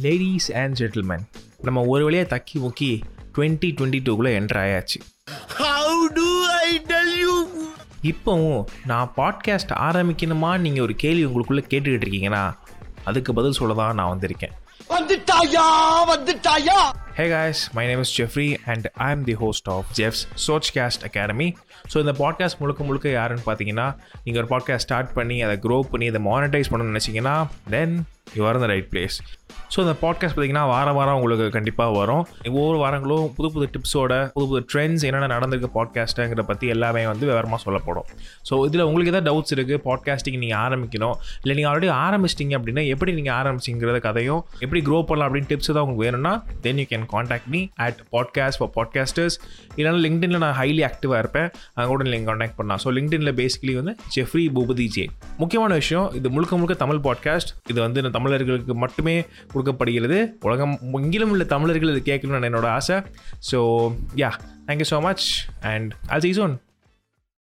Ladies and gentleman நம்ம ஒரு வழியாக தக்கி முக்கி டுவெண்ட்டி டுவெண்ட்டி டூக்குள்ளே என்டர் ஆயாச்சு. How do I tell you? இப்போவும் நான் பாட்காஸ்ட் ஆரம்பிக்கணுமா? நீங்கள் ஒரு கேள்வி உங்களுக்குள்ளே கேட்டுக்கிட்டு இருக்கீங்கன்னா அதுக்கு பதில் சொல்ல தான் நான் வந்திருக்கேன். வந்துட்டாயா வந்துட்டாயா? Hey guys my name is Jeffrey and I am the host of Jeff's Sochcast academy so இந்த பாட்காஸ்ட் முழுக்க முழுக்க யாருன்னு பார்த்தீங்கன்னா நீங்கள் ஒரு பாட்காஸ்ட் ஸ்டார்ட் பண்ணி அதை க்ரோ பண்ணி அதை மானிட்டைஸ் பண்ணணும்னு நினச்சிங்கன்னா then you are the right place so இந்த பாட்காஸ்ட் பார்த்தீங்கன்னா வாரம் வாரம் உங்களுக்கு கண்டிப்பாக வரும். ஒவ்வொரு வாரங்களும் புது புது டிப்ஸோட புது புது ட்ரெண்ட்ஸ் என்னென்ன நடந்திருக்கு பாட்காஸ்ட்டுங்கிற பற்றி எல்லாமே வந்து விவரமாக சொல்லப்படும். ஸோ இதில் உங்களுக்கு எதாவது டவுட்ஸ் இருக்குது பாட்காஸ்டிங் நீங்கள் ஆரம்பிக்கணும் இல்லை நீங்கள் ஆல்ரெடி ஆரம்பிச்சிட்டிங்க அப்படின்னா எப்படி நீங்கள் ஆரம்பிச்சிங்கிறத கதையும் எப்படி க்ரோ பண்ணலாம் அப்படின்னு டிப்ஸ் தான் உங்களுக்கு வேணும்னா then you can contact me at podcast for podcasters இல்லைனா லிங்க்டின்ல நான் ஹைலி ஆக்டிவாக இருப்பேன். அங்கே கூட நீங்கள் காண்டாக்ட் பண்ணலாம். ஸோ லிங்க்டின்ல பேசிக்கலி வந்து ஜெஃப்ரி பூபதி ஜே முக்கியமான விஷயம் இது முழுக்க முழுக்க தமிழ் பாட்காஸ்ட் இது வந்து தமிழர்களுக்கு மட்டுமே கொடுக்கப்படுகிறது. உலகம் எங்கிலும் உள்ள தமிழர்கள் இது கேட்கணும்னு என்னோட ஆசை. So yeah thank you so much and அது சீசோன்